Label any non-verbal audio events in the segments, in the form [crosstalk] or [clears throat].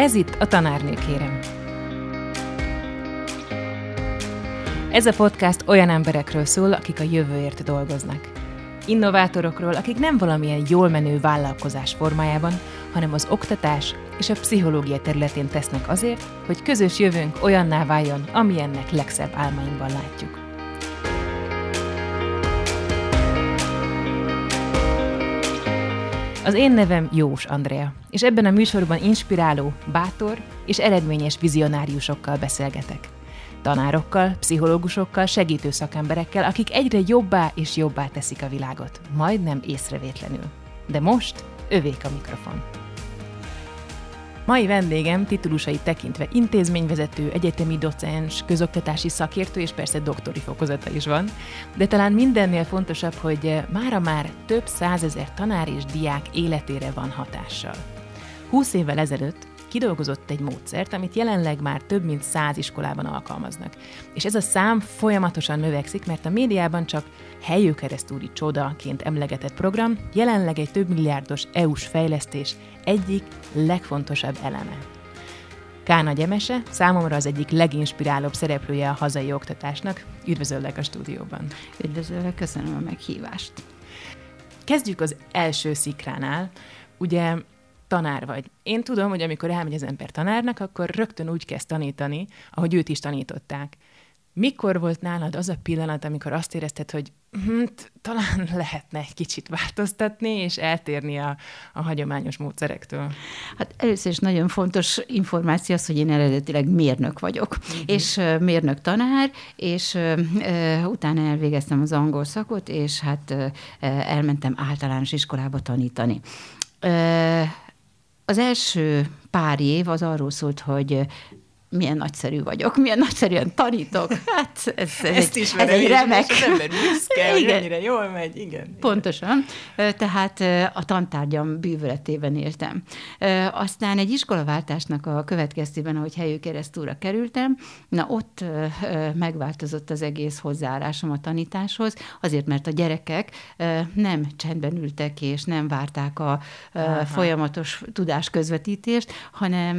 Ez itt a Tanárnő kérem. Ez a podcast olyan emberekről szól, akik a jövőért dolgoznak. Innovátorokról, akik nem valamilyen jól menő vállalkozás formájában, hanem az oktatás és a pszichológia területén tesznek azért, hogy közös jövőnk olyanná váljon, amilyennek legszebb álmainkban látjuk. Az én nevem Jós Andrea, és ebben a műsorban inspiráló, bátor és eredményes vizionáriusokkal beszélgetek. Tanárokkal, pszichológusokkal, segítő szakemberekkel, akik egyre jobbá és jobbá teszik a világot, majdnem észrevétlenül. De most övék a mikrofon. Mai vendégem titulusait tekintve intézményvezető, egyetemi docens, közoktatási szakértő és persze doktori fokozata is van, de talán mindennél fontosabb, hogy mára már több százezer tanár és diák életére van hatással. Húsz évvel ezelőtt kidolgozott egy módszert, amit jelenleg már több mint száz iskolában alkalmaznak. És ez a szám folyamatosan növekszik, mert a médiában csak helyőkeresztúri csodaként emlegetett program jelenleg egy több milliárdos EU-s fejlesztés egyik legfontosabb eleme. Kána Gyemese számomra az egyik leginspirálóbb szereplője a hazai oktatásnak. Üdvözöllek a stúdióban. Üdvözöllek, köszönöm a meghívást. Kezdjük az első szikránál. Ugye tanár vagy. Én tudom, hogy amikor elmegy az ember tanárnak, akkor rögtön úgy kezd tanítani, ahogy őt is tanították. Mikor volt nálad az a pillanat, amikor azt érezted, hogy hm, talán [laughs] lehetne egy kicsit változtatni, és eltérni a, a hagyományos módszerektől? Hát először is nagyon fontos információ az, hogy én eredetileg mérnök vagyok, uh-huh. és mérnök tanár, és uh, utána elvégeztem az angol szakot, és hát uh, elmentem általános iskolába tanítani. Uh, az első pár év az arról szólt, hogy milyen nagyszerű vagyok, milyen nagyszerűen tanítok. Hát ez, ez Ezt egy, ismerem, ez egy remek. És az ember büszke, hogy ennyire jól megy, igen. Pontosan. Tehát a tantárgyam bűvöletében éltem. Aztán egy iskolaváltásnak a következtében, ahogy helyőkeresztúra kerültem, na ott megváltozott az egész hozzáállásom a tanításhoz, azért, mert a gyerekek nem csendben ültek és nem várták a Aha. folyamatos tudásközvetítést, hanem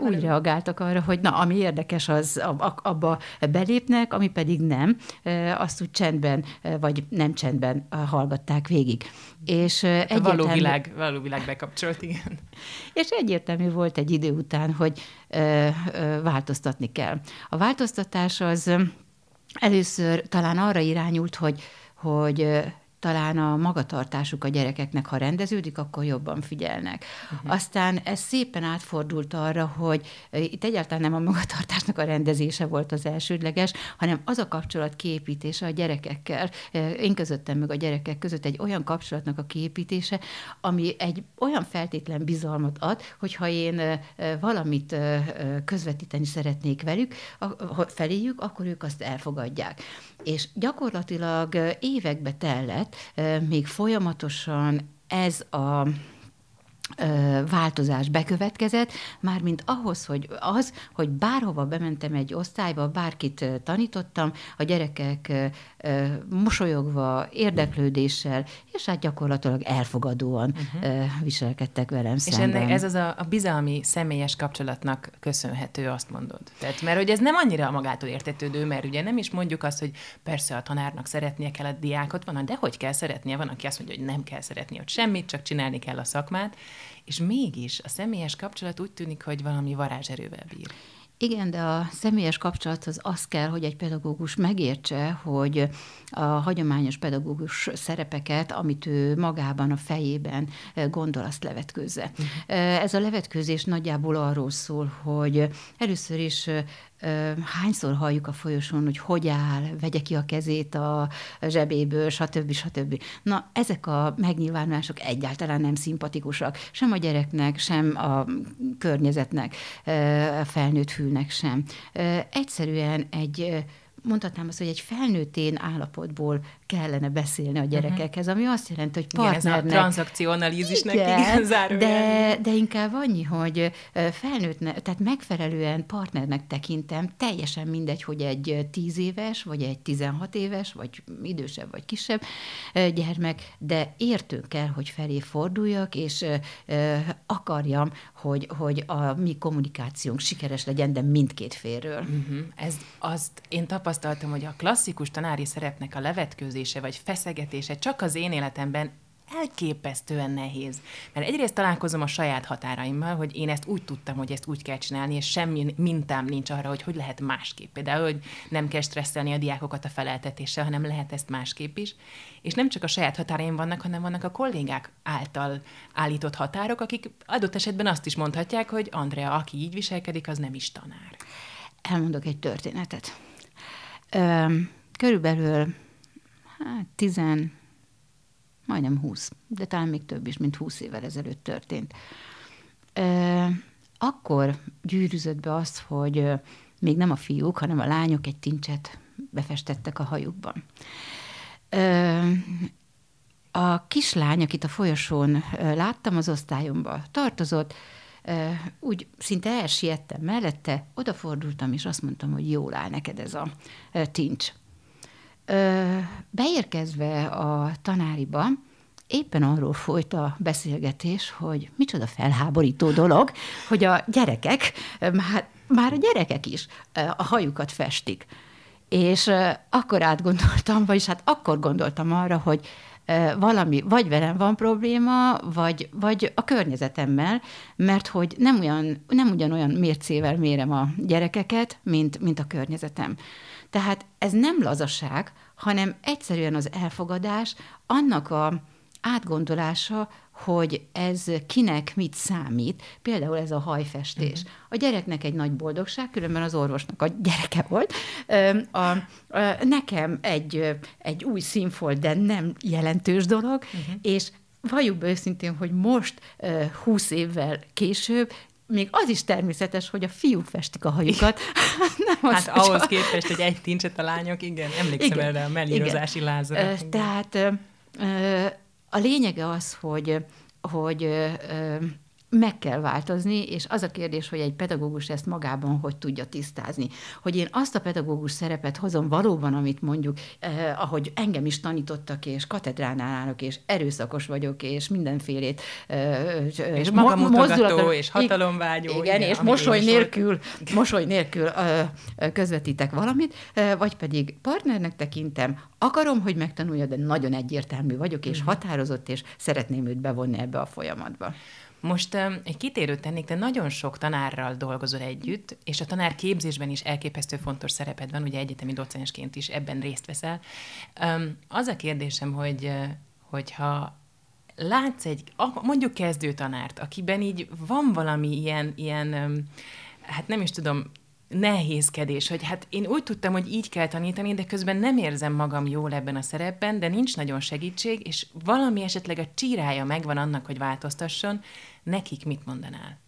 úgy reagáltak arra, hogy na, ami érdekes, az abba belépnek, ami pedig nem, azt úgy csendben, vagy nem csendben hallgatták végig. És egyértelmű... A való világ, való világ bekapcsolt, igen. És egyértelmű volt egy idő után, hogy változtatni kell. A változtatás az először talán arra irányult, hogy, hogy talán a magatartásuk a gyerekeknek, ha rendeződik, akkor jobban figyelnek. Uh-huh. Aztán ez szépen átfordult arra, hogy itt egyáltalán nem a magatartásnak a rendezése volt az elsődleges, hanem az a kapcsolat kiépítése a gyerekekkel, én közöttem meg a gyerekek között egy olyan kapcsolatnak a kiépítése, ami egy olyan feltétlen bizalmat ad, hogyha én valamit közvetíteni szeretnék velük, feléjük, akkor ők azt elfogadják. És gyakorlatilag évekbe tellett, még folyamatosan ez a változás bekövetkezett, mármint ahhoz, hogy az, hogy bárhova bementem egy osztályba, bárkit tanítottam, a gyerekek mosolyogva, érdeklődéssel, és hát gyakorlatilag elfogadóan uh-huh. viselkedtek velem és szemben. És ennek ez az a, a bizalmi, személyes kapcsolatnak köszönhető, azt mondod. Tehát, mert hogy ez nem annyira magától értetődő, mert ugye nem is mondjuk azt, hogy persze a tanárnak szeretnie kell a diákot, van, de hogy kell szeretnie, van, aki azt mondja, hogy nem kell szeretnie hogy semmit, csak csinálni kell a szakmát, és mégis a személyes kapcsolat úgy tűnik, hogy valami varázserővel bír. Igen, de a személyes kapcsolathoz az kell, hogy egy pedagógus megértse, hogy a hagyományos pedagógus szerepeket, amit ő magában a fejében gondol, azt levetkőzze. Uh-huh. Ez a levetkőzés nagyjából arról szól, hogy először is hányszor halljuk a folyosón, hogy hogy áll, vegye ki a kezét a zsebéből, stb. stb. Na, ezek a megnyilvánulások egyáltalán nem szimpatikusak, sem a gyereknek, sem a környezetnek, a felnőtt fülnek sem. Egyszerűen egy mondhatnám azt, hogy egy felnőttén állapotból kellene beszélni a gyerekekhez, ami azt jelenti, hogy partnernek... Igen, ez a transzakcionalízisnek igen, igen de, de inkább annyi, hogy felnőtt, tehát megfelelően partnernek tekintem, teljesen mindegy, hogy egy tíz éves, vagy egy tizenhat éves, vagy idősebb, vagy kisebb gyermek, de értünk kell, hogy felé forduljak, és akarjam, hogy, hogy a mi kommunikációnk sikeres legyen, de mindkét félről. Uh-huh. Ez azt én tapasztaltam, hogy a klasszikus tanári szerepnek a levetkőzése vagy feszegetése csak az én életemben elképesztően nehéz. Mert egyrészt találkozom a saját határaimmal, hogy én ezt úgy tudtam, hogy ezt úgy kell csinálni, és semmi mintám nincs arra, hogy hogy lehet másképp. Például, hogy nem kell stresszelni a diákokat a feleltetéssel, hanem lehet ezt másképp is. És nem csak a saját határaim vannak, hanem vannak a kollégák által állított határok, akik adott esetben azt is mondhatják, hogy Andrea, aki így viselkedik, az nem is tanár. Elmondok egy történetet. körülbelül hát, tizen, majdnem húsz, de talán még több is, mint húsz évvel ezelőtt történt. akkor gyűrűzött be azt, hogy még nem a fiúk, hanem a lányok egy tincset befestettek a hajukban. A kislány, akit a folyosón láttam, az osztályomba tartozott, úgy szinte elsiettem mellette, odafordultam, és azt mondtam, hogy jól áll neked ez a tincs. Beérkezve a tanáriba, éppen arról folyt a beszélgetés, hogy micsoda felháborító dolog, hogy a gyerekek, már, már a gyerekek is a hajukat festik. És akkor átgondoltam, vagyis hát akkor gondoltam arra, hogy valami, vagy velem van probléma, vagy, vagy a környezetemmel, mert hogy nem, olyan, nem ugyanolyan mércével mérem a gyerekeket, mint, mint a környezetem. Tehát ez nem lazaság, hanem egyszerűen az elfogadás, annak a átgondolása, hogy ez kinek mit számít, például ez a hajfestés. Uh-huh. A gyereknek egy nagy boldogság, különben az orvosnak a gyereke volt. A, a, nekem egy, egy új színfolt, de nem jelentős dolog, uh-huh. és valljuk be őszintén, hogy most, húsz évvel később, még az is természetes, hogy a fiúk festik a hajukat. [laughs] Nem hát az, ahhoz csak... képest, hogy egy tincset a lányok, igen, emlékszem igen, erre a mellírozási lázra. Tehát a lényege az, hogy, hogy meg kell változni, és az a kérdés, hogy egy pedagógus ezt magában hogy tudja tisztázni. Hogy én azt a pedagógus szerepet hozom valóban, amit mondjuk, eh, ahogy engem is tanítottak, és katedránál állok, és erőszakos vagyok, és mindenfélét. Eh, és magamutogató, és hatalomvágyó. Igen, igen és [laughs] mosoly nélkül, mosoly nélkül eh, közvetítek valamit, eh, vagy pedig partnernek tekintem, akarom, hogy megtanulja, de nagyon egyértelmű vagyok, és mhm. határozott, és szeretném őt bevonni ebbe a folyamatba. Most egy kitérőt tennék, te nagyon sok tanárral dolgozol együtt, és a tanár képzésben is elképesztő fontos szereped van, ugye egyetemi docensként is ebben részt veszel. Az a kérdésem, hogy hogyha látsz egy, mondjuk kezdő tanárt, akiben így van valami ilyen, ilyen hát nem is tudom, nehézkedés, hogy hát én úgy tudtam, hogy így kell tanítani, de közben nem érzem magam jól ebben a szerepben, de nincs nagyon segítség, és valami esetleg a csírája megvan annak, hogy változtasson, nekik mit mondanál?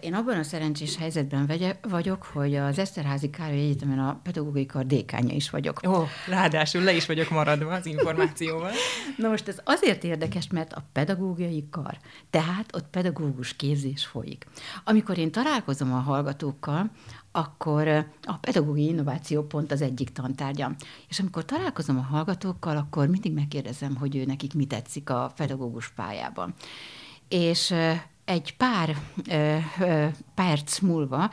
Én abban a szerencsés helyzetben vagyok, hogy az Eszterházi Károly Egyetemen a pedagógiai kar dékánya is vagyok. Ó, ráadásul le is vagyok maradva az információval. Na most ez azért érdekes, mert a pedagógiai kar, tehát ott pedagógus képzés folyik. Amikor én találkozom a hallgatókkal, akkor a pedagógiai innováció pont az egyik tantárgyam. És amikor találkozom a hallgatókkal, akkor mindig megkérdezem, hogy ő nekik mi tetszik a pedagógus pályában. És egy pár ö, ö, perc múlva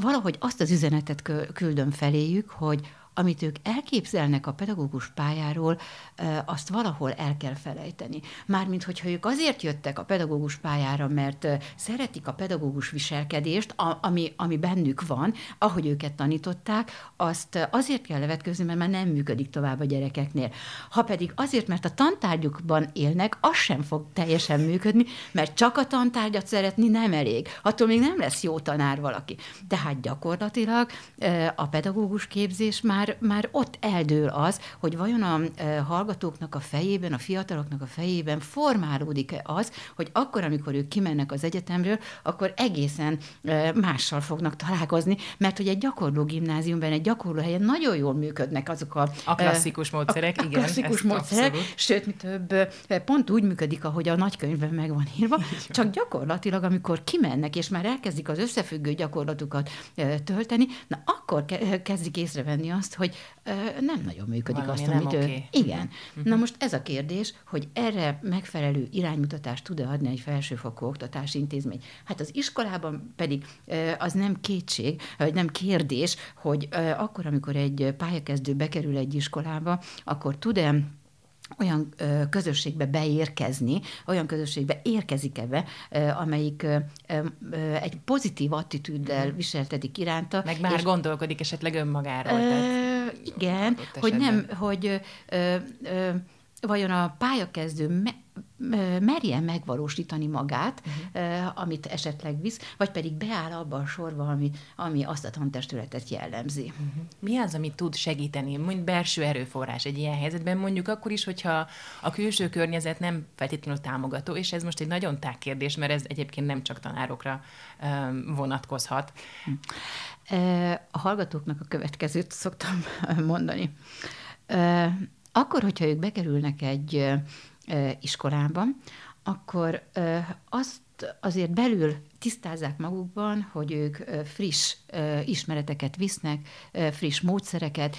valahogy azt az üzenetet küldöm feléjük, hogy amit ők elképzelnek a pedagógus pályáról, azt valahol el kell felejteni. Mármint, hogyha ők azért jöttek a pedagógus pályára, mert szeretik a pedagógus viselkedést, ami, ami bennük van, ahogy őket tanították, azt azért kell levetközni, mert már nem működik tovább a gyerekeknél. Ha pedig azért, mert a tantárgyukban élnek, az sem fog teljesen működni, mert csak a tantárgyat szeretni nem elég. Attól még nem lesz jó tanár valaki. Tehát gyakorlatilag a pedagógus képzés már már, már ott eldől az, hogy vajon a hallgatóknak a fejében, a fiataloknak a fejében formálódik-e az, hogy akkor, amikor ők kimennek az egyetemről, akkor egészen mással fognak találkozni, mert hogy egy gyakorló gimnáziumban, egy gyakorló helyen nagyon jól működnek azok a... A klasszikus módszerek, a, a igen. klasszikus módszerek, abszolút. sőt, mi több, pont úgy működik, ahogy a nagykönyvben meg van írva, csak gyakorlatilag, amikor kimennek, és már elkezdik az összefüggő gyakorlatukat tölteni, na akkor kezdik észrevenni azt, hogy nem nagyon működik Valami azt, amit okay. ő... Igen. Uh-huh. Na most ez a kérdés, hogy erre megfelelő iránymutatást tud-e adni egy felsőfokú oktatási intézmény. Hát az iskolában pedig az nem kétség, vagy nem kérdés, hogy akkor, amikor egy pályakezdő bekerül egy iskolába, akkor tud-e olyan ö, közösségbe beérkezni, olyan közösségbe érkezik ebbe, ö, amelyik ö, egy pozitív attitűddel mhm. viseltedik iránta. Meg már és, gondolkodik esetleg önmagáról. Ö, tehát, igen, hogy nem, hogy ö, ö, vajon a pályakezdő me- merjen megvalósítani magát, uh-huh. amit esetleg visz, vagy pedig beáll abba a sorba, ami, ami azt a tantestületet jellemzi. Uh-huh. Mi az, ami tud segíteni, mint belső erőforrás egy ilyen helyzetben, mondjuk akkor is, hogyha a külső környezet nem feltétlenül támogató, és ez most egy nagyon tág kérdés, mert ez egyébként nem csak tanárokra vonatkozhat. A hallgatóknak a következőt szoktam [laughs] mondani. Akkor, hogyha ők bekerülnek egy iskolába, akkor azt azért belül tisztázzák magukban, hogy ők friss ismereteket visznek, friss módszereket,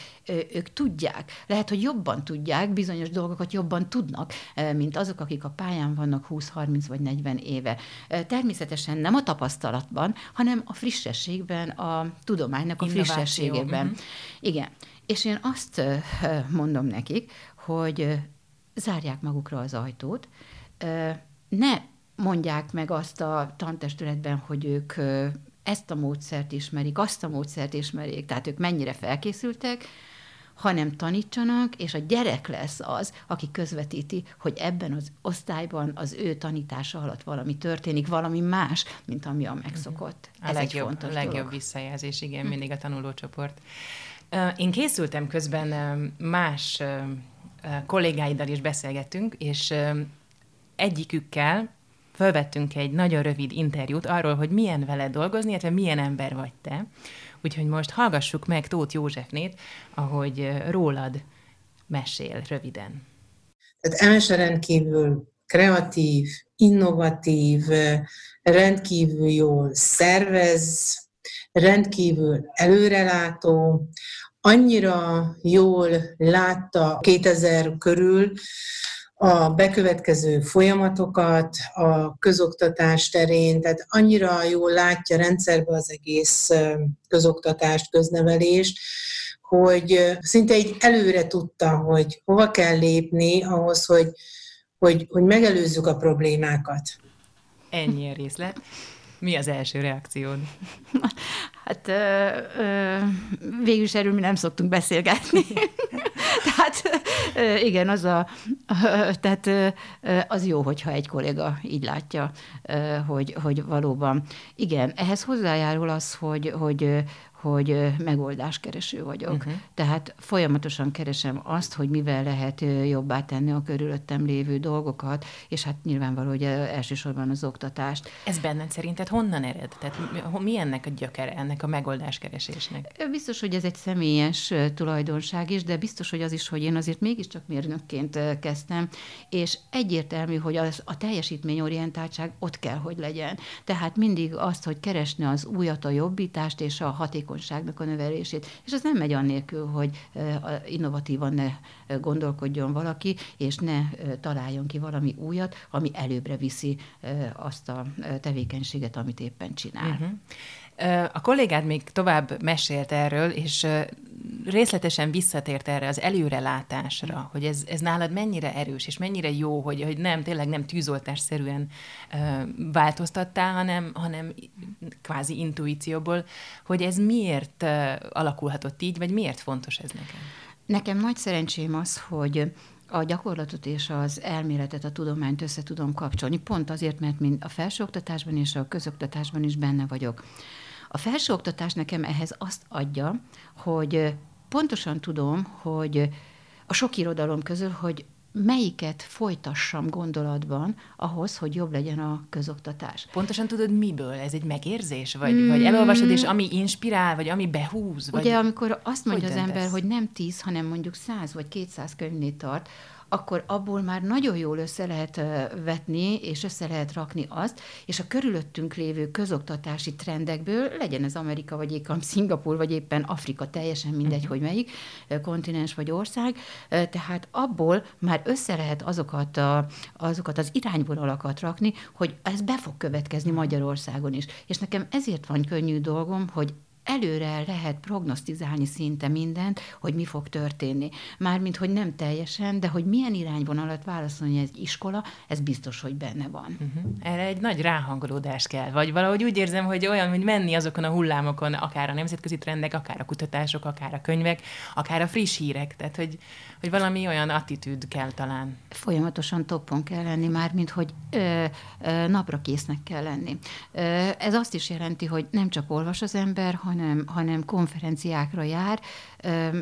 ők tudják. Lehet, hogy jobban tudják, bizonyos dolgokat jobban tudnak, mint azok, akik a pályán vannak 20-30 vagy 40 éve. Természetesen nem a tapasztalatban, hanem a frissességben, a tudománynak a frissességében. Uh-huh. Igen. És én azt mondom nekik, hogy zárják magukra az ajtót, ne mondják meg azt a tantestületben, hogy ők ezt a módszert ismerik, azt a módszert ismerik, tehát ők mennyire felkészültek, hanem tanítsanak, és a gyerek lesz az, aki közvetíti, hogy ebben az osztályban az ő tanítása alatt valami történik, valami más, mint ami a megszokott. A Ez legjobb, egy fontos a legjobb dolog. visszajelzés, igen, mindig a tanulócsoport. Én készültem közben más kollégáiddal is beszélgettünk, és egyikükkel felvettünk egy nagyon rövid interjút arról, hogy milyen veled dolgozni, illetve milyen ember vagy te. Úgyhogy most hallgassuk meg Tóth Józsefnét, ahogy rólad mesél röviden. Tehát Elsa rendkívül kreatív, innovatív, rendkívül jól szervez, rendkívül előrelátó, annyira jól látta 2000 körül a bekövetkező folyamatokat a közoktatás terén, tehát annyira jól látja rendszerbe az egész közoktatást, köznevelést, hogy szinte így előre tudta, hogy hova kell lépni ahhoz, hogy, hogy, hogy megelőzzük a problémákat. Ennyi a részlet. Mi az első reakciód? [laughs] Hát ö, ö, végül is erről mi nem szoktunk beszélgetni. [laughs] tehát ö, igen, az a, ö, tehát ö, az jó, hogyha egy kolléga így látja, ö, hogy, hogy valóban. Igen, ehhez hozzájárul az, hogy, hogy, hogy megoldáskereső vagyok. Uh-huh. Tehát folyamatosan keresem azt, hogy mivel lehet jobbá tenni a körülöttem lévő dolgokat, és hát nyilvánvaló, hogy elsősorban az oktatást. Ez benned szerinted honnan ered? Tehát mi ennek a gyökere, ennek a megoldáskeresésnek? Biztos, hogy ez egy személyes tulajdonság is, de biztos, hogy az is, hogy én azért mégiscsak mérnökként kezdtem, és egyértelmű, hogy az, a teljesítményorientáltság ott kell, hogy legyen. Tehát mindig azt, hogy keresni az újat, a jobbítást és a hatékony hatékonyságnak a növelését. És az nem megy annélkül, hogy innovatívan ne gondolkodjon valaki, és ne találjon ki valami újat, ami előbbre viszi azt a tevékenységet, amit éppen csinál. Uh-huh. A kollégád még tovább mesélt erről, és részletesen visszatért erre az előrelátásra, hogy ez, ez nálad mennyire erős, és mennyire jó, hogy, hogy nem, tényleg nem tűzoltásszerűen változtattál, hanem, hanem kvázi intuícióból, hogy ez miért alakulhatott így, vagy miért fontos ez nekem? Nekem nagy szerencsém az, hogy a gyakorlatot és az elméletet, a tudományt össze tudom kapcsolni, pont azért, mert mind a felsőoktatásban és a közoktatásban is benne vagyok. A felsőoktatás nekem ehhez azt adja, hogy pontosan tudom, hogy a sok irodalom közül, hogy melyiket folytassam gondolatban ahhoz, hogy jobb legyen a közoktatás. Pontosan tudod miből? Ez egy megérzés? Vagy, mm. vagy elolvasod, és ami inspirál, vagy ami behúz? Vagy... Ugye, amikor azt mondja az ember, hogy nem tíz, hanem mondjuk száz vagy kétszáz könyvnél tart, akkor abból már nagyon jól össze lehet vetni, és össze lehet rakni azt, és a körülöttünk lévő közoktatási trendekből, legyen ez Amerika, vagy éppen Szingapur, vagy éppen Afrika, teljesen mindegy, uh-huh. hogy melyik kontinens vagy ország, tehát abból már össze lehet azokat, a, azokat az irányvonalakat rakni, hogy ez be fog következni mhm. Magyarországon is. És nekem ezért van könnyű dolgom, hogy előre lehet prognosztizálni szinte mindent, hogy mi fog történni. Mármint, hogy nem teljesen, de hogy milyen irányvonalat válaszolni egy iskola, ez biztos, hogy benne van. Uh-huh. Erre egy nagy ráhangolódás kell, vagy valahogy úgy érzem, hogy olyan, hogy menni azokon a hullámokon, akár a nemzetközi trendek, akár a kutatások, akár a könyvek, akár a friss hírek, tehát hogy, hogy valami olyan attitűd kell talán. Folyamatosan toppon kell lenni, mármint, hogy ö, ö, napra késznek kell lenni. Ö, ez azt is jelenti, hogy nem csak olvas az ember, hanem hanem, hanem konferenciákra jár.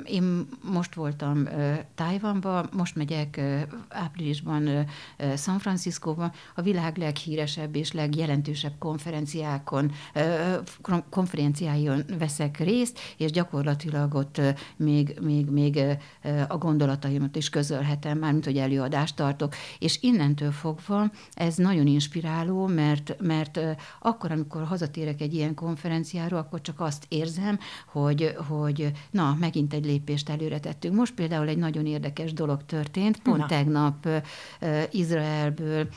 Én most voltam Tájvanban, most megyek áprilisban San Franciscóban, a világ leghíresebb és legjelentősebb konferenciákon, konferenciájon veszek részt, és gyakorlatilag ott még, még, még a gondolataimat is közölhetem, mármint, hogy előadást tartok. És innentől fogva ez nagyon inspiráló, mert, mert akkor, amikor hazatérek egy ilyen konferenciáról, akkor csak azt érzem, hogy, hogy na, megint egy lépést előre tettünk. Most például egy nagyon érdekes dolog történt, pont na. tegnap Izraelből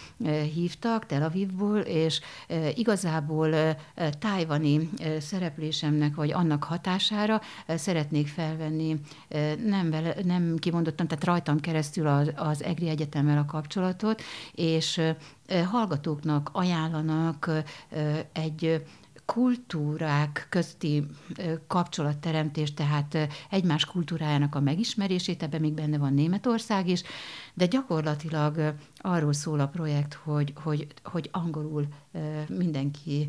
hívtak, Tel Avivból, és igazából tájvani szereplésemnek, vagy annak hatására szeretnék felvenni, nem, vele, nem kimondottam, tehát rajtam keresztül az, az EGRI Egyetemmel a kapcsolatot, és hallgatóknak ajánlanak egy kultúrák közti kapcsolatteremtés, tehát egymás kultúrájának a megismerését, ebben még benne van Németország is, de gyakorlatilag arról szól a projekt, hogy, hogy, hogy angolul mindenki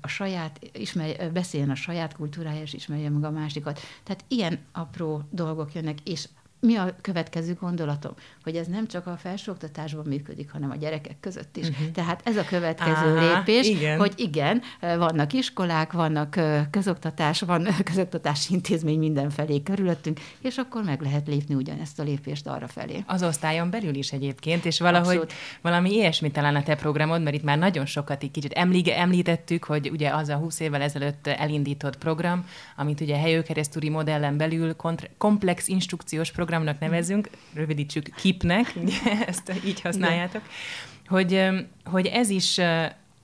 a saját, ismer, beszéljen a saját kultúrája, és ismerje meg a másikat. Tehát ilyen apró dolgok jönnek, és mi a következő gondolatom? Hogy ez nem csak a felsőoktatásban működik, hanem a gyerekek között is. Uh-huh. Tehát ez a következő Aha, lépés, igen. hogy igen, vannak iskolák, vannak közoktatás, van közoktatási intézmény mindenfelé körülöttünk, és akkor meg lehet lépni ugyanezt a lépést arra felé. Az osztályon belül is egyébként, és valahogy Abszolút. valami ilyesmi talán a te programod, mert itt már nagyon sokat így kicsit emlíge, említettük, hogy ugye az a 20 évvel ezelőtt elindított program, amit ugye helyőkeresztúri modellen belül komplex instrukciós program programnak nevezünk, rövidítsük KIP-nek, [laughs] ugye, ezt így használjátok, hogy, hogy ez is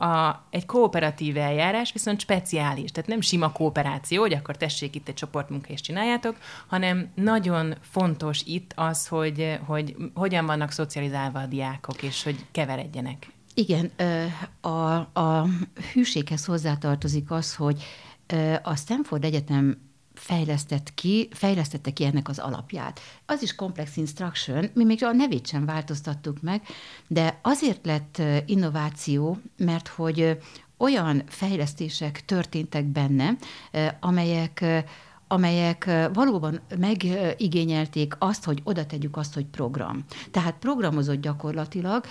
a, egy kooperatív eljárás viszont speciális, tehát nem sima kooperáció, hogy akkor tessék itt egy csoportmunka és csináljátok, hanem nagyon fontos itt az, hogy, hogy hogyan vannak szocializálva a diákok, és hogy keveredjenek. Igen, a, a hűséghez hozzátartozik az, hogy a Stanford Egyetem fejlesztett ki, fejlesztette ki ennek az alapját. Az is Complex Instruction, mi még a nevét sem változtattuk meg, de azért lett innováció, mert hogy olyan fejlesztések történtek benne, amelyek amelyek valóban megigényelték azt, hogy oda tegyük azt, hogy program. Tehát programozott gyakorlatilag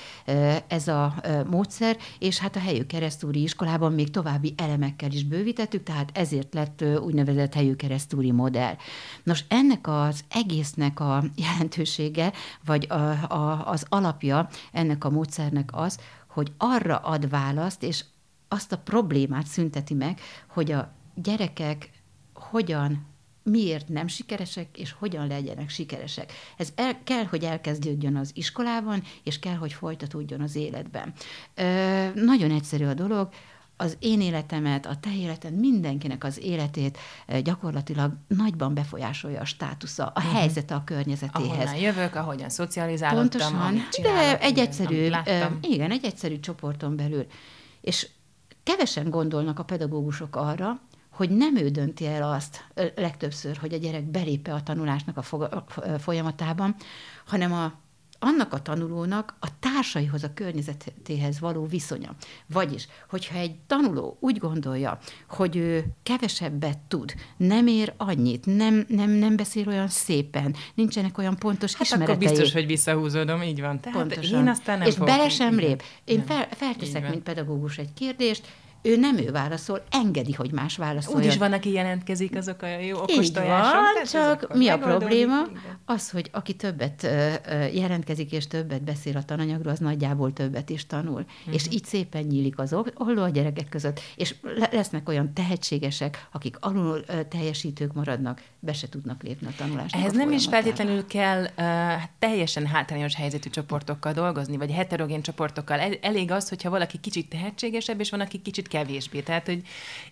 ez a módszer, és hát a helyű keresztúri iskolában még további elemekkel is bővítettük, tehát ezért lett úgynevezett helyű keresztúri modell. Nos, ennek az egésznek a jelentősége, vagy a, a, az alapja ennek a módszernek az, hogy arra ad választ, és azt a problémát szünteti meg, hogy a gyerekek hogyan miért nem sikeresek, és hogyan legyenek sikeresek. Ez el, kell, hogy elkezdődjön az iskolában, és kell, hogy folytatódjon az életben. Ö, nagyon egyszerű a dolog, az én életemet, a te életed, mindenkinek az életét gyakorlatilag nagyban befolyásolja a státusza, a uh-huh. helyzete a környezetéhez. Ahonnan jövök, ahogyan szocializálódtam, Pontosan, de egy egyszerű, igen, egy egyszerű csoporton belül. És kevesen gondolnak a pedagógusok arra, hogy nem ő dönti el azt legtöbbször, hogy a gyerek belépe a tanulásnak a folyamatában, hanem a, annak a tanulónak a társaihoz, a környezetéhez való viszonya. Vagyis, hogyha egy tanuló úgy gondolja, hogy ő kevesebbet tud, nem ér annyit, nem, nem, nem beszél olyan szépen, nincsenek olyan pontos hát ismeretei. akkor biztos, hogy visszahúzódom, így van. Tehát Pontosan. én aztán nem És fogok bele sem lép. Én nem. fel, felteszek, mint pedagógus egy kérdést, ő nem ő válaszol, engedi, hogy más válaszoljon. Úgy is van, aki jelentkezik, azok a jó okos Így tojások. van, csak mi a probléma? Igen. Az, hogy aki többet jelentkezik és többet beszél a tananyagról, az nagyjából többet is tanul. Uh-huh. És így szépen nyílik az olló a gyerekek között, és le- lesznek olyan tehetségesek, akik alul teljesítők maradnak, be se tudnak lépni a tanulásnak Ehhez a nem is feltétlenül kell uh, teljesen hátrányos helyzetű csoportokkal dolgozni, vagy heterogén csoportokkal. El- Elég az, hogyha valaki kicsit tehetségesebb, és van, aki kicsit kevésbé. Tehát, hogy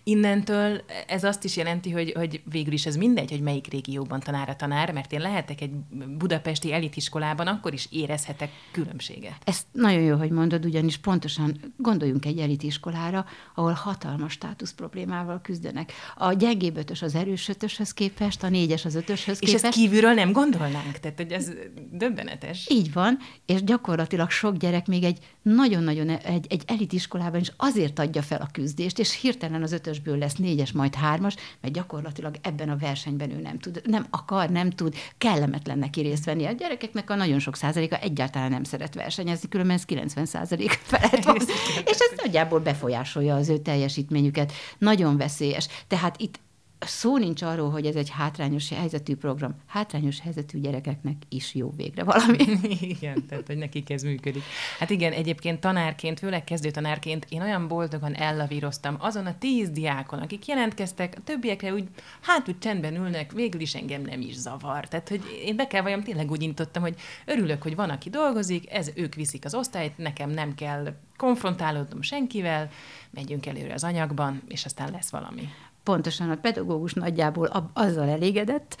innentől ez azt is jelenti, hogy, hogy végül is ez mindegy, hogy melyik régióban tanár a tanár, mert én lehetek egy budapesti elitiskolában, akkor is érezhetek különbséget. Ezt nagyon jó, hogy mondod, ugyanis pontosan gondoljunk egy elitiskolára, ahol hatalmas státusz problémával küzdenek. A gyengébb ötös az erős ötöshöz képest, a négyes az ötöshöz És képest. ezt kívülről nem gondolnánk, tehát hogy ez döbbenetes. Így van, és gyakorlatilag sok gyerek még egy nagyon-nagyon egy, egy elitiskolában is azért adja fel a küzdést, és hirtelen az ötösből lesz négyes, majd hármas, mert gyakorlatilag ebben a versenyben ő nem tud, nem akar, nem tud, kellemetlen neki részt venni. A gyerekeknek a nagyon sok százaléka egyáltalán nem szeret versenyezni, különben ez 90 százalék felett van. és ez nagyjából befolyásolja az ő teljesítményüket. Nagyon veszélyes. Tehát itt szó nincs arról, hogy ez egy hátrányos helyzetű program. Hátrányos helyzetű gyerekeknek is jó végre valami. [laughs] Igen, tehát hogy nekik ez működik. Hát igen, egyébként tanárként, főleg kezdő tanárként én olyan boldogan ellavíroztam azon a tíz diákon, akik jelentkeztek, a többiekre úgy, hát úgy csendben ülnek, végül is engem nem is zavar. Tehát, hogy én be kell vajon tényleg úgy nyitottam, hogy örülök, hogy van, aki dolgozik, ez ők viszik az osztályt, nekem nem kell konfrontálódnom senkivel, megyünk előre az anyagban, és aztán lesz valami. Pontosan a pedagógus nagyjából azzal elégedett,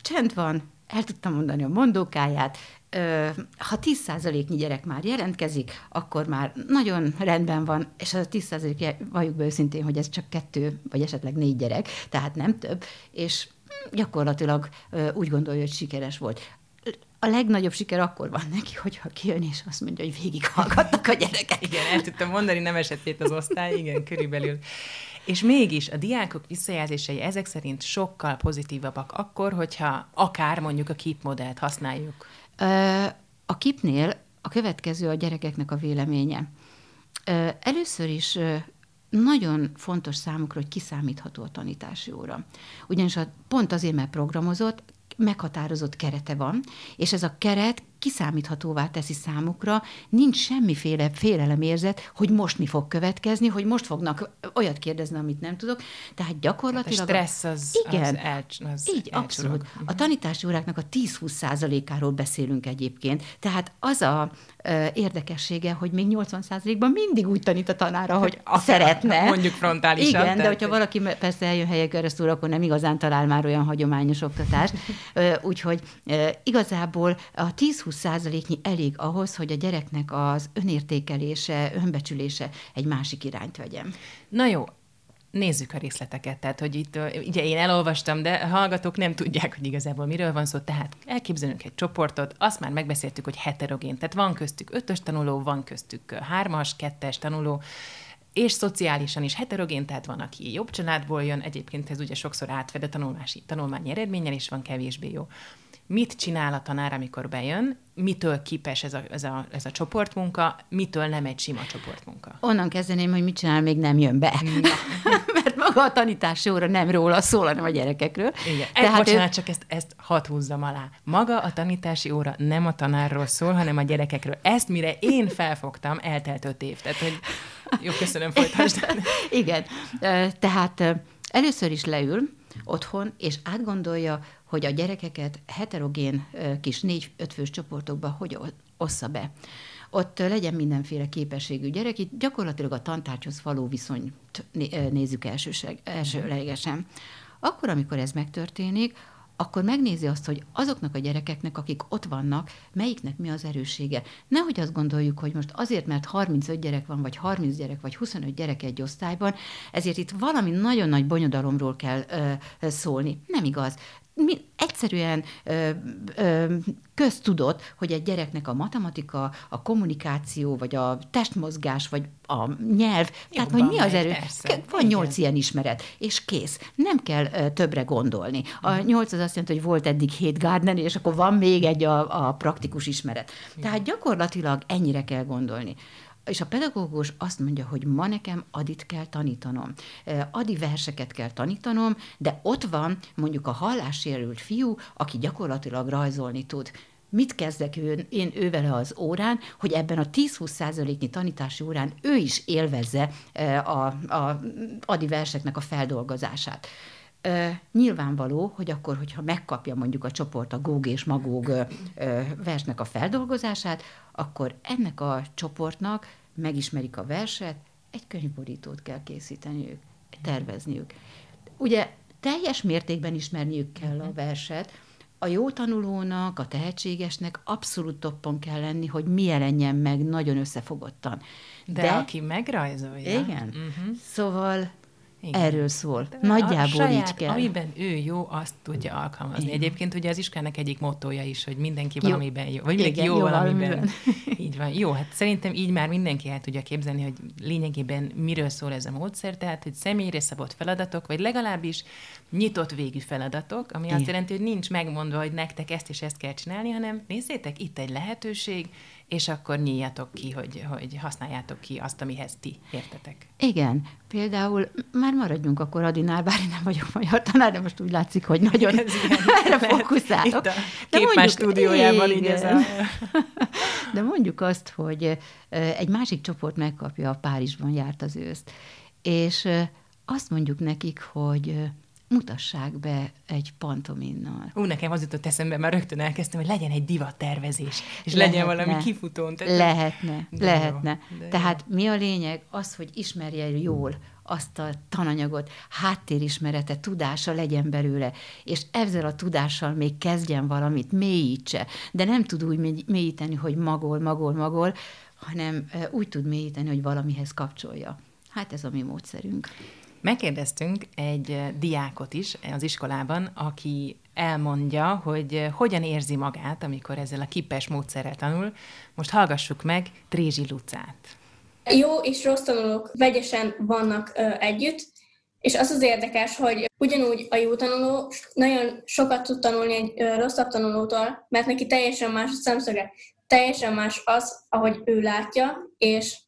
csend van, el tudtam mondani a mondókáját, ha 10%-nyi gyerek már jelentkezik, akkor már nagyon rendben van, és az a 10% valljuk be őszintén, hogy ez csak kettő, vagy esetleg négy gyerek, tehát nem több, és gyakorlatilag úgy gondolja, hogy sikeres volt. A legnagyobb siker akkor van neki, hogyha kijön, és azt mondja, hogy végighallgattak a gyerekek. Igen, el tudtam mondani, nem esett szét az osztály, igen, körülbelül. És mégis a diákok visszajelzései ezek szerint sokkal pozitívabbak akkor, hogyha akár mondjuk a KIP modellt használjuk. A kipnél a következő a gyerekeknek a véleménye. Először is nagyon fontos számukra, hogy kiszámítható a tanítási óra. Ugyanis a, pont azért, mert programozott, meghatározott kerete van, és ez a keret kiszámíthatóvá teszi számukra, nincs semmiféle félelemérzet, hogy most mi fog következni, hogy most fognak olyat kérdezni, amit nem tudok. Tehát Tehát a gyakorlatilag... stressz az, Igen. az, el, az Így, abszolút. elcsurog. A tanítási óráknak a 10-20 százalékáról beszélünk egyébként. Tehát az a érdekessége, hogy még 80 százalékban mindig úgy tanít a tanára, hogy Akár, szeretne. [laughs] mondjuk frontálisan, Igen, de tehát, hogyha hogy- valaki persze eljön helyek keresztül, akkor nem igazán talál már olyan hagyományos oktatást. [laughs] Úgyhogy igazából a 10-20 százaléknyi elég ahhoz, hogy a gyereknek az önértékelése, önbecsülése egy másik irányt vegyen. Na jó, nézzük a részleteket. Tehát, hogy itt, ugye én elolvastam, de hallgatók nem tudják, hogy igazából miről van szó. Tehát elképzelünk egy csoportot, azt már megbeszéltük, hogy heterogén. Tehát van köztük ötös tanuló, van köztük hármas, kettes tanuló, és szociálisan is heterogén, tehát van, aki jobb családból jön, egyébként ez ugye sokszor átfed a tanulmási, tanulmányi eredménnyel, és van kevésbé jó. Mit csinál a tanár, amikor bejön? Mitől képes ez a, ez, a, ez a csoportmunka? Mitől nem egy sima csoportmunka? Onnan kezdeném, hogy mit csinál, még nem jön be. [laughs] Mert maga a tanítási óra nem róla szól, hanem a gyerekekről. Igen. Tehát Tehát bocsánat, ő- csak ezt, ezt hadd húzzam alá. Maga a tanítási óra nem a tanárról szól, hanem a gyerekekről. Ezt mire én felfogtam, eltelt öt év. Tehát, hogy jó, köszönöm, folytasd. [laughs] Igen. Tehát először is leül otthon, és átgondolja, hogy a gyerekeket heterogén kis négy-öt fős csoportokba hogy ossza be. Ott legyen mindenféle képességű gyerek, itt gyakorlatilag a tantárgyhoz való viszonyt nézzük elsőseg, elsőlegesen. Akkor, amikor ez megtörténik, akkor megnézi azt, hogy azoknak a gyerekeknek, akik ott vannak, melyiknek mi az erőssége. Nehogy azt gondoljuk, hogy most azért, mert 35 gyerek van, vagy 30 gyerek, vagy 25 gyerek egy osztályban, ezért itt valami nagyon nagy bonyodalomról kell ö, szólni. Nem igaz. Egyszerűen ö, ö, köztudott, hogy egy gyereknek a matematika, a kommunikáció, vagy a testmozgás, vagy a nyelv, Jobban tehát hogy mi az erő, persze. van nyolc ilyen ismeret, és kész. Nem kell ö, többre gondolni. A mm. nyolc az azt jelenti, hogy volt eddig hét Gardner, és akkor van még egy a, a praktikus ismeret. Tehát gyakorlatilag ennyire kell gondolni és a pedagógus azt mondja, hogy ma nekem adit kell tanítanom. Adi verseket kell tanítanom, de ott van mondjuk a hallássérült fiú, aki gyakorlatilag rajzolni tud mit kezdek ő, én ővele az órán, hogy ebben a 10-20 százaléknyi tanítási órán ő is élvezze a, a adi verseknek a feldolgozását. nyilvánvaló, hogy akkor, hogyha megkapja mondjuk a csoport a góg és magóg versnek a feldolgozását, akkor ennek a csoportnak megismerik a verset, egy könyvborítót kell készíteniük, tervezniük. Ugye teljes mértékben ismerniük kell a mhm. verset, a jó tanulónak, a tehetségesnek abszolút toppon kell lenni, hogy mi jelenjen meg nagyon összefogottan. De, De aki megrajzolja. Igen. Uh-huh. Szóval igen. Erről szól. De Nagyjából saját, így kell. Amiben ő jó, azt tudja alkalmazni. Igen. Egyébként ugye az iskának egyik mottoja is, hogy mindenki jó. valamiben jó. Vagy mindenki Igen, jó, jó valamiben. valamiben. így van. Jó, hát szerintem így már mindenki el tudja képzelni, hogy lényegében miről szól ez a módszer, tehát hogy személyre szabott feladatok, vagy legalábbis nyitott végű feladatok, ami Igen. azt jelenti, hogy nincs megmondva, hogy nektek ezt és ezt kell csinálni, hanem nézzétek, itt egy lehetőség, és akkor nyíljatok ki, hogy, hogy használjátok ki azt, amihez ti értetek. Igen, például már maradjunk akkor Adinál, bár én nem vagyok magyar tanár, de most úgy látszik, hogy nagyon ez erre fókuszálok. Itt a képmás stúdiójában így ez a... De mondjuk azt, hogy egy másik csoport megkapja, a Párizsban járt az őszt, és azt mondjuk nekik, hogy mutassák be egy pantominnal. Ú, nekem az jutott eszembe, már rögtön elkezdtem, hogy legyen egy divattervezés, és lehetne, legyen valami kifutón. Tehát... Lehetne, de lehetne. Jó, de Tehát jó. mi a lényeg? Az, hogy ismerje jól azt a tananyagot, háttérismerete, tudása legyen belőle, és ezzel a tudással még kezdjen valamit, mélyítse, de nem tud úgy mélyíteni, hogy magol, magol, magol, hanem úgy tud mélyíteni, hogy valamihez kapcsolja. Hát ez a mi módszerünk. Megkérdeztünk egy diákot is az iskolában, aki elmondja, hogy hogyan érzi magát, amikor ezzel a kipes módszerrel tanul. Most hallgassuk meg Trézsi Lucát. Jó és rossz tanulók vegyesen vannak ö, együtt, és az az érdekes, hogy ugyanúgy a jó tanuló nagyon sokat tud tanulni egy ö, rosszabb tanulótól, mert neki teljesen más a szemszöge. Teljesen más az, ahogy ő látja, és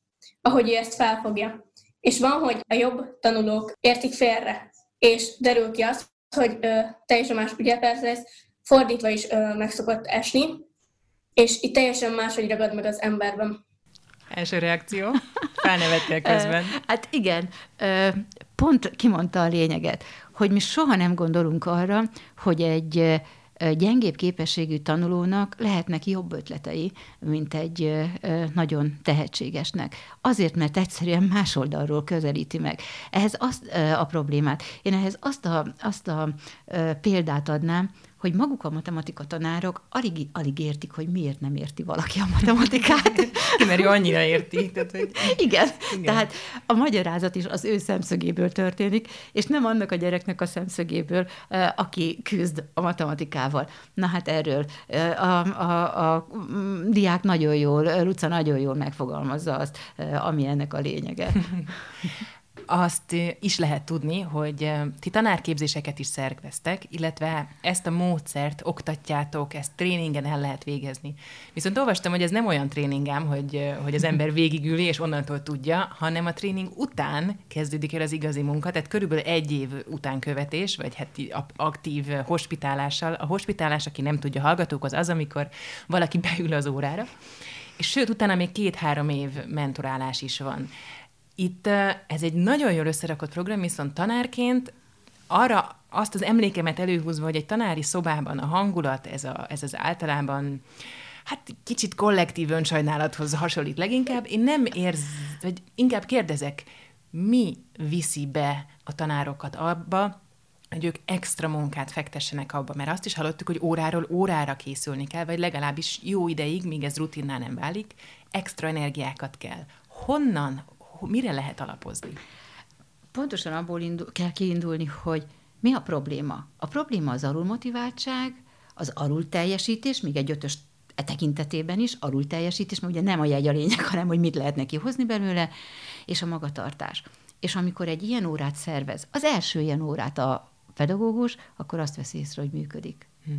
ahogy ő ezt felfogja. És van, hogy a jobb tanulók értik félre, és derül ki az, hogy ö, teljesen más, ugye persze ez fordítva is ö, meg szokott esni, és itt teljesen más, hogy ragad meg az emberben. Első reakció? Felnevettél közben. hát igen, pont kimondta a lényeget, hogy mi soha nem gondolunk arra, hogy egy gyengébb képességű tanulónak lehetnek jobb ötletei, mint egy nagyon tehetségesnek. Azért, mert egyszerűen más oldalról közelíti meg. Ehhez azt a problémát. Én ehhez azt a, azt a példát adnám, hogy maguk a matematika tanárok alig, alig értik, hogy miért nem érti valaki a matematikát. [laughs] Mert ő annyira érti. Tehát, hogy... igen. igen, tehát a magyarázat is az ő szemszögéből történik, és nem annak a gyereknek a szemszögéből, aki küzd a matematikával. Na hát erről a, a, a diák nagyon jól, Luca nagyon jól megfogalmazza azt, ami ennek a lényege. [laughs] azt is lehet tudni, hogy ti tanárképzéseket is szerveztek, illetve ezt a módszert oktatjátok, ezt tréningen el lehet végezni. Viszont olvastam, hogy ez nem olyan tréningám, hogy, hogy az ember [laughs] végigüli és onnantól tudja, hanem a tréning után kezdődik el az igazi munka, tehát körülbelül egy év utánkövetés, vagy hát aktív hospitálással. A hospitálás, aki nem tudja, hallgatók, az az, amikor valaki [laughs] beül az órára, és sőt, utána még két-három év mentorálás is van. Itt ez egy nagyon jól összerakott program, viszont tanárként arra azt az emlékemet előhúzva, hogy egy tanári szobában a hangulat, ez, a, ez az általában hát kicsit kollektív önsajnálathoz hasonlít leginkább. Én nem érz, vagy inkább kérdezek, mi viszi be a tanárokat abba, hogy ők extra munkát fektessenek abba, mert azt is hallottuk, hogy óráról órára készülni kell, vagy legalábbis jó ideig, míg ez rutinnál nem válik, extra energiákat kell. Honnan, mire lehet alapozni? Pontosan abból indul, kell kiindulni, hogy Mi a probléma? A probléma az alulmotiváltság, az alul teljesítés, még egy ötös e tekintetében is, alul teljesítés, mert ugye nem a jegy a lényeg, [laughs] hanem hogy mit lehet neki hozni belőle, és a magatartás. És amikor egy ilyen órát szervez, az első ilyen órát a pedagógus, akkor azt veszi észre, hogy működik. Hm.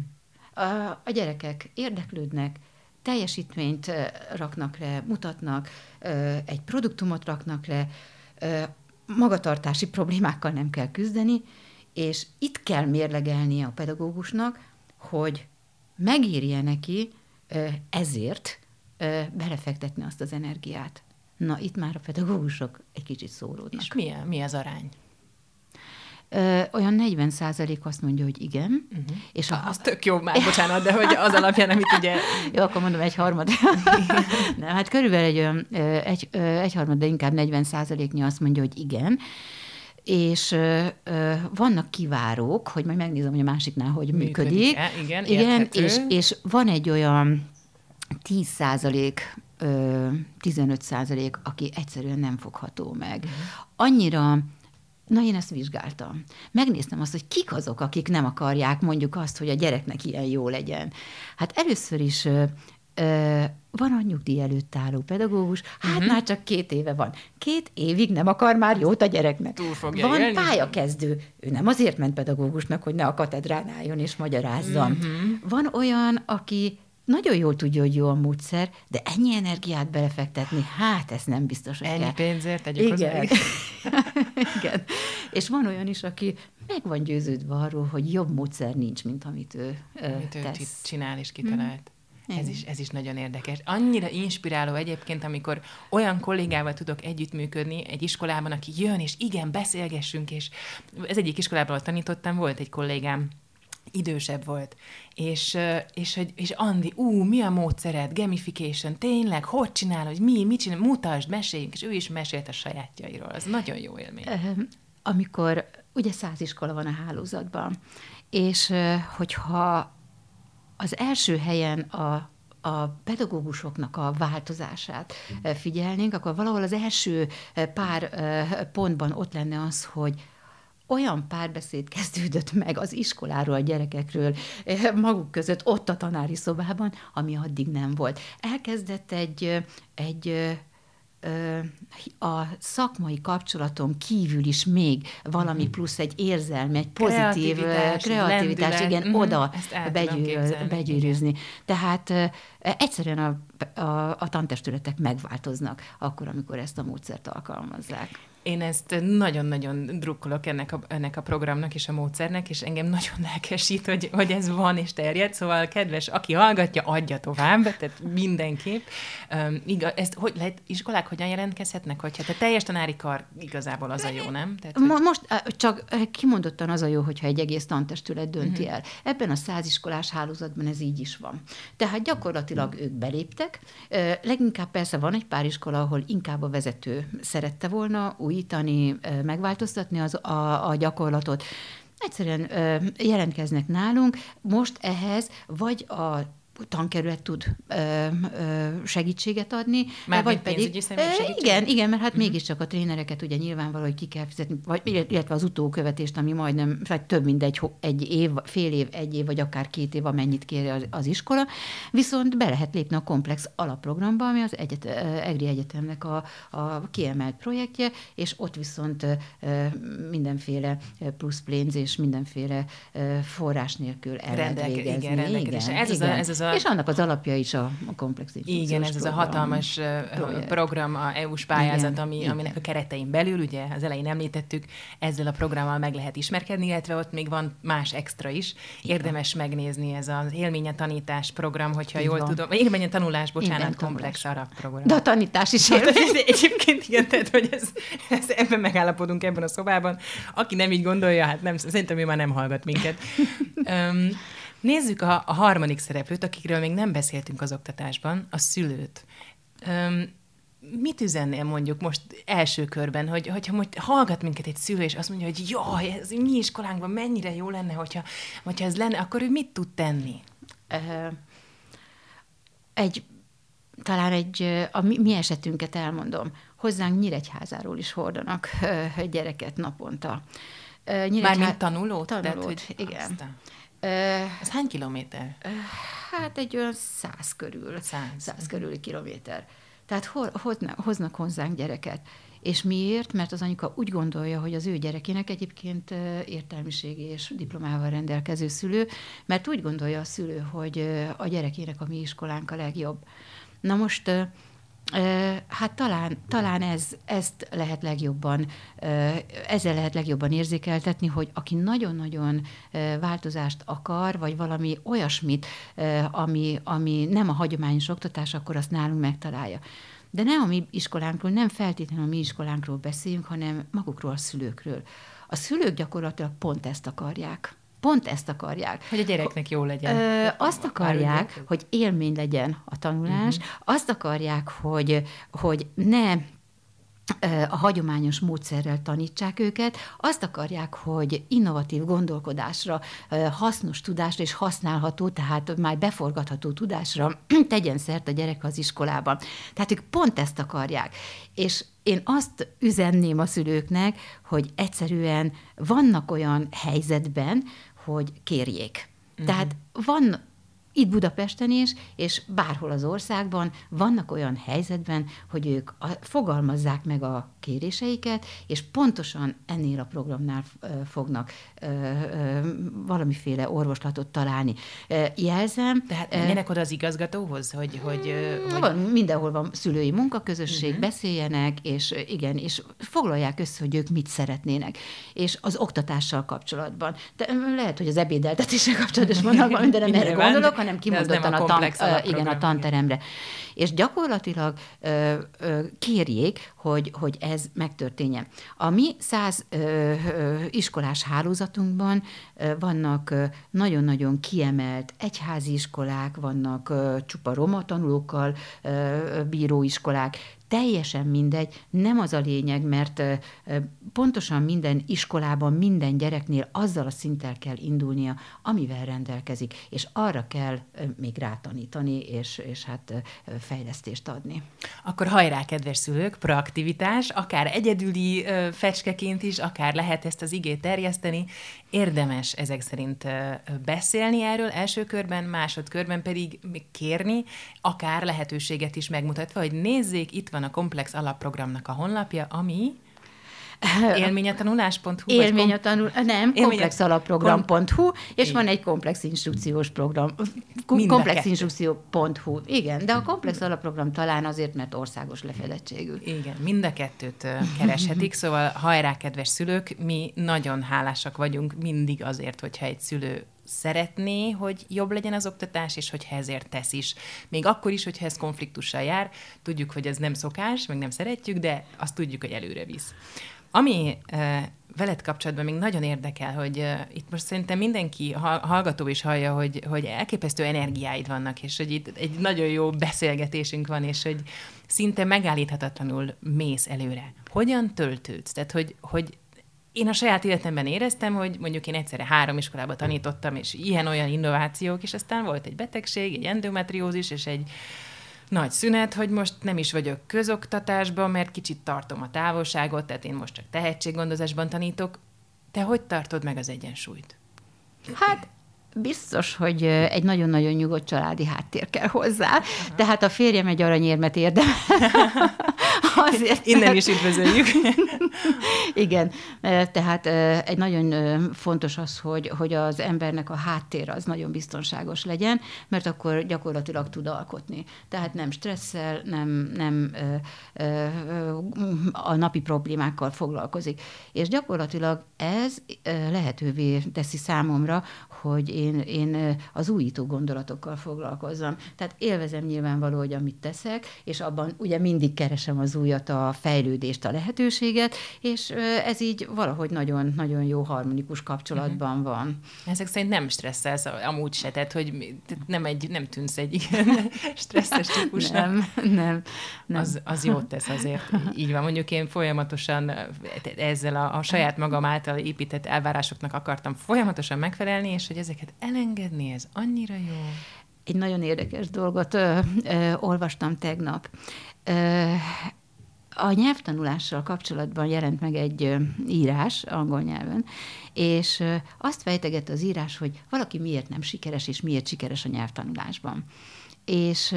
A, a gyerekek érdeklődnek, teljesítményt raknak le, mutatnak, egy produktumot raknak le, magatartási problémákkal nem kell küzdeni, és itt kell mérlegelnie a pedagógusnak, hogy megírja neki ezért belefektetni azt az energiát. Na, itt már a pedagógusok egy kicsit szóródnak. És mi, mi az arány? Ö, olyan 40 százalék azt mondja, hogy igen. Uh-huh. És a... Az tök jó már, bocsánat, de hogy az alapján, amit ugye... [laughs] jó, akkor mondom egy harmad. [laughs] Nem, hát körülbelül egy, egy, egy harmad, de inkább 40 százaléknyi azt mondja, hogy igen és ö, ö, vannak kivárók, hogy majd megnézem, hogy a másiknál hogy működik. működik igen, igen és, és van egy olyan 10 százalék, 15 százalék, aki egyszerűen nem fogható meg. Uh-huh. Annyira Na, én ezt vizsgáltam. Megnéztem azt, hogy kik azok, akik nem akarják mondjuk azt, hogy a gyereknek ilyen jó legyen. Hát először is ö, ö, van a nyugdíj előtt álló pedagógus, hát uh-huh. már csak két éve van. Két évig nem akar már jót a gyereknek. Túl fogja van élni? pályakezdő. Ő nem azért ment pedagógusnak, hogy ne a katedrán álljon és magyarázzon. Uh-huh. Van olyan, aki nagyon jól tudja, hogy jó a módszer, de ennyi energiát belefektetni, hát ez nem biztos, hogy Ennyi kell. pénzért tegyük Igen. [laughs] Igen. És van olyan is, aki meg van győződve arról, hogy jobb módszer nincs, mint amit ő amit tesz. Ő csinál és kitalált. Hmm. Ez is, ez is nagyon érdekes. Annyira inspiráló egyébként, amikor olyan kollégával tudok együttműködni egy iskolában, aki jön, és igen, beszélgessünk, és ez egyik iskolában, ahol tanítottam, volt egy kollégám, idősebb volt, és, és, hogy, és Andi, ú, mi a módszered, gamification, tényleg, hogy csinálod, mi, mit csinál, mutasd, meséljünk, és ő is mesélt a sajátjairól, az nagyon jó élmény. Amikor, ugye száz iskola van a hálózatban, és hogyha az első helyen a a pedagógusoknak a változását figyelnénk, akkor valahol az első pár pontban ott lenne az, hogy olyan párbeszéd kezdődött meg az iskoláról, a gyerekekről, eh, maguk között, ott a tanári szobában, ami addig nem volt. Elkezdett egy, egy a szakmai kapcsolaton kívül is még valami mhm. plusz egy érzelmi, egy pozitív kreativitás, kreativitás igen, uh-huh. oda begyűr, begyűrűzni. Tehát egyszerűen a, a, a tantestületek megváltoznak akkor, amikor ezt a módszert alkalmazzák. Én ezt nagyon-nagyon drukkolok ennek a, ennek a programnak és a módszernek, és engem nagyon lelkesít, hogy, hogy ez van és terjed, szóval kedves, aki hallgatja, adja tovább, tehát mindenképp. Um, igaz, ezt hogy lehet, iskolák hogyan jelentkezhetnek, hogyha te teljes tanári kar igazából az a jó, nem? Tehát, hogy... Most csak kimondottan az a jó, hogyha egy egész tantestület dönti uh-huh. el. Ebben a száziskolás hálózatban ez így is van. Tehát gyakorlatilag ők beléptek, leginkább persze van egy pár iskola, ahol inkább a vezető szerette volna új újítani, megváltoztatni az, a, a gyakorlatot. Egyszerűen jelentkeznek nálunk, most ehhez vagy a tankerület tud ö, ö, segítséget adni. Már vagy pedig, Igen, igen, mert hát uh-huh. mégiscsak a trénereket ugye nyilvánvaló, hogy ki kell fizetni, vagy, illetve az utókövetést, ami majdnem, vagy több mint egy, egy év, fél év, egy év, vagy akár két év, amennyit kér az, az iskola, viszont be lehet lépni a komplex alapprogramba, ami az egyet, EGRI Egyetemnek a, a kiemelt projektje, és ott viszont ö, mindenféle plusz pénz és mindenféle forrás nélkül el lehet végezni. Igen, igen, ez, igen. Az a, ez az a a... És annak az alapja is a, a komplex Igen, ez program. az a hatalmas projekt. program, a EU-s pályázat, igen, ami, igen. aminek a keretein belül, ugye az elején említettük, ezzel a programmal meg lehet ismerkedni, illetve ott még van más extra is. Érdemes igen. megnézni ez az élménye tanítás program, hogyha Igen. jól van. tudom. Élménye tanulás, bocsánat, igen, komplex arab program. De a tanítás is élmény. Egyébként igen, tehát, hogy ez, ez, ebben megállapodunk ebben a szobában. Aki nem így gondolja, hát nem, szerintem ő már nem hallgat minket. [laughs] Um, Nézzük a, a harmadik szereplőt, akikről még nem beszéltünk az oktatásban, a szülőt. Öm, mit üzennél mondjuk most első körben, hogy, hogyha most hallgat minket egy szülő, és azt mondja, hogy jaj, ez mi iskolánkban mennyire jó lenne, hogyha, hogyha ez lenne, akkor ő mit tud tenni? Egy, talán egy, a mi, mi esetünket elmondom. Hozzánk Nyíregyházáról is hordanak gyereket naponta Mármint tanulót? Tanulót, Tehát, hogy igen. Aztán. Ez hány kilométer? Hát egy olyan száz körül. Száz. Száz körüli kilométer. Tehát ho- hoznak, hoznak hozzánk gyereket. És miért? Mert az anyuka úgy gondolja, hogy az ő gyerekének egyébként értelmiségi és diplomával rendelkező szülő, mert úgy gondolja a szülő, hogy a gyerekének a mi iskolánk a legjobb. Na most Hát talán, talán ez, ezt lehet legjobban, ezzel lehet legjobban érzékeltetni, hogy aki nagyon-nagyon változást akar, vagy valami olyasmit, ami, ami nem a hagyományos oktatás, akkor azt nálunk megtalálja. De ne a mi iskolánkról, nem feltétlenül a mi iskolánkról beszéljünk, hanem magukról a szülőkről. A szülők gyakorlatilag pont ezt akarják. Pont ezt akarják. Hogy a gyereknek jó legyen. Ö, azt akarják, hogy élmény legyen a tanulás, uh-huh. azt akarják, hogy, hogy ne a hagyományos módszerrel tanítsák őket, azt akarják, hogy innovatív gondolkodásra, hasznos tudásra és használható, tehát már beforgatható tudásra [clears throat] tegyen szert a gyerek az iskolában. Tehát ők pont ezt akarják. És én azt üzenném a szülőknek, hogy egyszerűen vannak olyan helyzetben, hogy kérjék. Uh-huh. Tehát van itt Budapesten is, és bárhol az országban vannak olyan helyzetben, hogy ők a, fogalmazzák meg a kéréseiket, és pontosan ennél a programnál fognak valamiféle orvoslatot találni. Jelzem. Tehát menjenek oda az igazgatóhoz, hogy... hogy, hogy... van, mindenhol van szülői munkaközösség, uh-huh. beszéljenek, és igen, és foglalják össze, hogy ők mit szeretnének. És az oktatással kapcsolatban. De lehet, hogy az ebédeltetéssel kapcsolatban is vannak nem erre gondolok, hanem kimondottan a a, tan, ö, igen, a tanteremre. És gyakorlatilag ö, ö, kérjék, hogy, hogy ez megtörténjen. A mi száz ö, iskolás hálózatunkban vannak nagyon-nagyon kiemelt egyházi iskolák, vannak csupa roma tanulókkal bíró iskolák, teljesen mindegy, nem az a lényeg, mert pontosan minden iskolában, minden gyereknél azzal a szinttel kell indulnia, amivel rendelkezik, és arra kell még rátanítani, és, és hát fejlesztést adni. Akkor hajrá, kedves szülők, proaktivitás, akár egyedüli fecskeként is, akár lehet ezt az igét terjeszteni. Érdemes ezek szerint beszélni erről első körben, másodkörben pedig kérni, akár lehetőséget is megmutatva, hogy nézzék, itt van a Komplex alapprogramnak a honlapja, ami [laughs] élményatanulás.hu. vagy Élmény a kom- tanul, nem, komplexalapprogram.hu, és Így. van egy komplex instrukciós program, a komplexinstrukció.hu. Igen, de a komplex alapprogram talán azért, mert országos lefedettségű. Igen, mind a kettőt kereshetik, szóval hajrá, kedves szülők, mi nagyon hálásak vagyunk mindig azért, hogyha egy szülő szeretné, hogy jobb legyen az oktatás, és hogyha ezért tesz is. Még akkor is, hogyha ez konfliktussal jár, tudjuk, hogy ez nem szokás, meg nem szeretjük, de azt tudjuk, hogy előre visz. Ami veled kapcsolatban még nagyon érdekel, hogy itt most szerintem mindenki ha- hallgató is hallja, hogy, hogy elképesztő energiáid vannak, és hogy itt egy nagyon jó beszélgetésünk van, és hogy szinte megállíthatatlanul mész előre. Hogyan töltődsz? Tehát, hogy, hogy én a saját életemben éreztem, hogy mondjuk én egyszerre három iskolába tanítottam, és ilyen-olyan innovációk, és aztán volt egy betegség, egy endometriózis, és egy nagy szünet, hogy most nem is vagyok közoktatásban, mert kicsit tartom a távolságot, tehát én most csak tehetséggondozásban tanítok. Te hogy tartod meg az egyensúlyt? Hát biztos, hogy egy nagyon-nagyon nyugodt családi háttér kell hozzá. Tehát a férjem egy aranyérmet érdemel. [laughs] Azért, Innen mert- is üdvözöljük. [laughs] [laughs] Igen, tehát egy nagyon fontos az, hogy, hogy az embernek a háttér az nagyon biztonságos legyen, mert akkor gyakorlatilag tud alkotni. Tehát nem stresszel, nem, nem a napi problémákkal foglalkozik. És gyakorlatilag ez lehetővé teszi számomra, hogy én, én az újító gondolatokkal foglalkozzam. Tehát élvezem nyilvánvaló, hogy amit teszek, és abban ugye mindig keresem az újat, a fejlődést, a lehetőséget, és ez így valahogy nagyon-nagyon jó harmonikus kapcsolatban van. Ezek szerint nem stresszelsz amúgy se, tehát hogy nem, egy, nem tűnsz egy ilyen [laughs] stresszes típusnak. Nem, nem, nem. Az, az jót tesz azért. [laughs] Így van, mondjuk én folyamatosan ezzel a, a saját magam által épített elvárásoknak akartam folyamatosan megfelelni, és hogy ezeket elengedni, ez annyira jó. Egy nagyon érdekes dolgot ö, ö, olvastam tegnap. Ö, a nyelvtanulással kapcsolatban jelent meg egy írás angol nyelven, és azt fejteget az írás, hogy valaki miért nem sikeres, és miért sikeres a nyelvtanulásban. És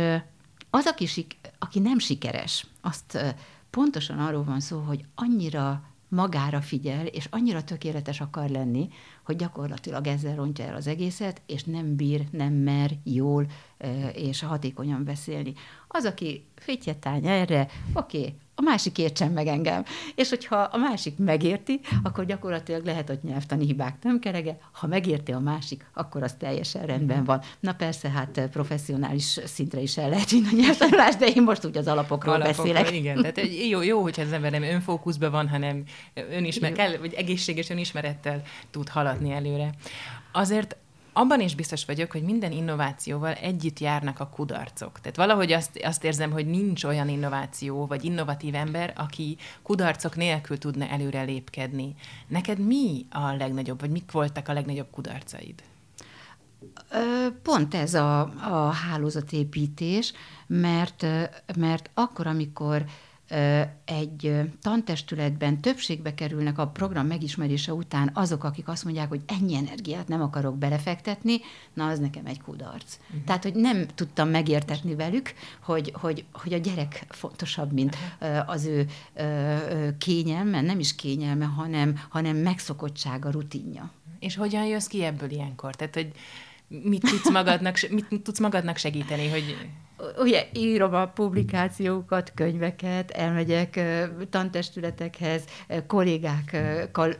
az, aki, aki nem sikeres, azt pontosan arról van szó, hogy annyira magára figyel, és annyira tökéletes akar lenni, hogy gyakorlatilag ezzel rontja el az egészet, és nem bír, nem mer jól és hatékonyan beszélni. Az, aki fityettány erre, oké, okay, a másik értsen meg engem. És hogyha a másik megérti, akkor gyakorlatilag lehet, hogy nyelvtani hibák nem kerege, ha megérti a másik, akkor az teljesen rendben van. Na persze, hát professzionális szintre is el lehet vinni a nyelvtanulás, de én most úgy az alapokról, alapokról beszélek. Igen, tehát jó, jó, hogyha az ember nem önfókuszban van, hanem önismer, kell, vagy egészséges önismerettel tud haladni előre. Azért abban is biztos vagyok, hogy minden innovációval együtt járnak a kudarcok. Tehát valahogy azt, azt érzem, hogy nincs olyan innováció, vagy innovatív ember, aki kudarcok nélkül tudna előre lépkedni. Neked mi a legnagyobb, vagy mik voltak a legnagyobb kudarcaid? Pont ez a, a hálózatépítés, mert, mert akkor, amikor egy tantestületben többségbe kerülnek a program megismerése után azok, akik azt mondják, hogy ennyi energiát nem akarok belefektetni, na az nekem egy kudarc. Uh-huh. Tehát, hogy nem tudtam megértetni velük, hogy, hogy, hogy a gyerek fontosabb, mint az ő kényelme, nem is kényelme, hanem, hanem megszokottsága, rutinja. És hogyan jössz ki ebből ilyenkor? Tehát, hogy mit tudsz magadnak, mit tudsz magadnak segíteni, hogy ugye írom a publikációkat, könyveket, elmegyek tantestületekhez, kollégákkal,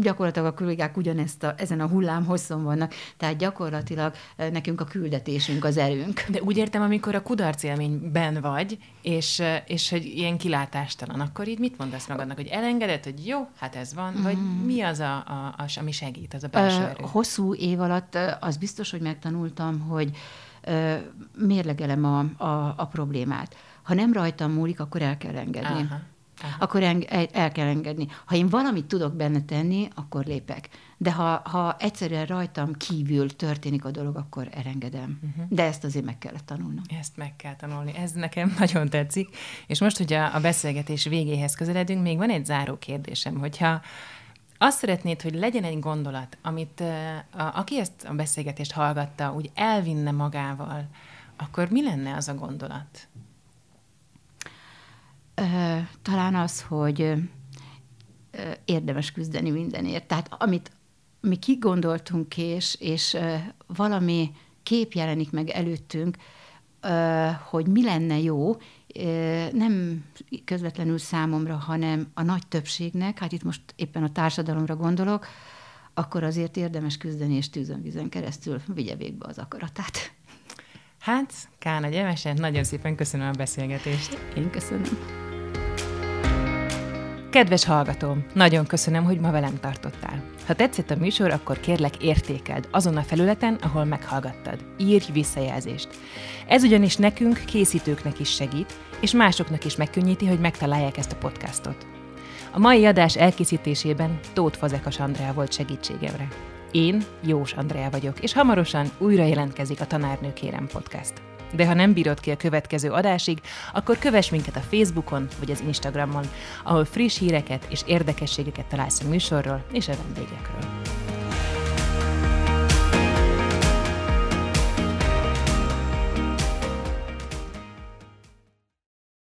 gyakorlatilag a kollégák ugyanezt a, ezen a hullám hosszon vannak, tehát gyakorlatilag nekünk a küldetésünk az erőnk. De úgy értem, amikor a kudarc élményben vagy, és, és hogy ilyen kilátástalan, akkor így mit mondasz magadnak, hogy elengedett, hogy jó, hát ez van, vagy mm. mi az, a, a, a, ami segít, az a belső erő? Hosszú év alatt az biztos, hogy megtanultam, hogy mérlegelem a, a, a problémát. Ha nem rajtam múlik, akkor el kell engedni. Aha. Aha. Akkor el, el kell engedni. Ha én valamit tudok benne tenni, akkor lépek. De ha, ha egyszerűen rajtam kívül történik a dolog, akkor elengedem. Uh-huh. De ezt azért meg kellett tanulnom. Ezt meg kell tanulni. Ez nekem [laughs] nagyon tetszik. És most, hogy a, a beszélgetés végéhez közeledünk, még van egy záró kérdésem, hogyha azt szeretnéd, hogy legyen egy gondolat, amit a, aki ezt a beszélgetést hallgatta, úgy elvinne magával, akkor mi lenne az a gondolat? Talán az, hogy érdemes küzdeni mindenért. Tehát amit mi kigondoltunk, és, és valami kép jelenik meg előttünk, hogy mi lenne jó, nem közvetlenül számomra, hanem a nagy többségnek, hát itt most éppen a társadalomra gondolok, akkor azért érdemes küzdeni, és tűzön vizen keresztül vigye végbe az akaratát. Hát, Kána Gyemese, nagyon szépen köszönöm a beszélgetést. Én köszönöm. Kedves hallgatóm, nagyon köszönöm, hogy ma velem tartottál. Ha tetszett a műsor, akkor kérlek értékeld azon a felületen, ahol meghallgattad. Írj visszajelzést. Ez ugyanis nekünk, készítőknek is segít, és másoknak is megkönnyíti, hogy megtalálják ezt a podcastot. A mai adás elkészítésében Tóth Fazekas Andrea volt segítségemre. Én Jós Andrea vagyok, és hamarosan újra jelentkezik a Tanárnő Kérem podcast. De ha nem bírod ki a következő adásig, akkor kövess minket a Facebookon vagy az Instagramon, ahol friss híreket és érdekességeket találsz a műsorról és a vendégekről.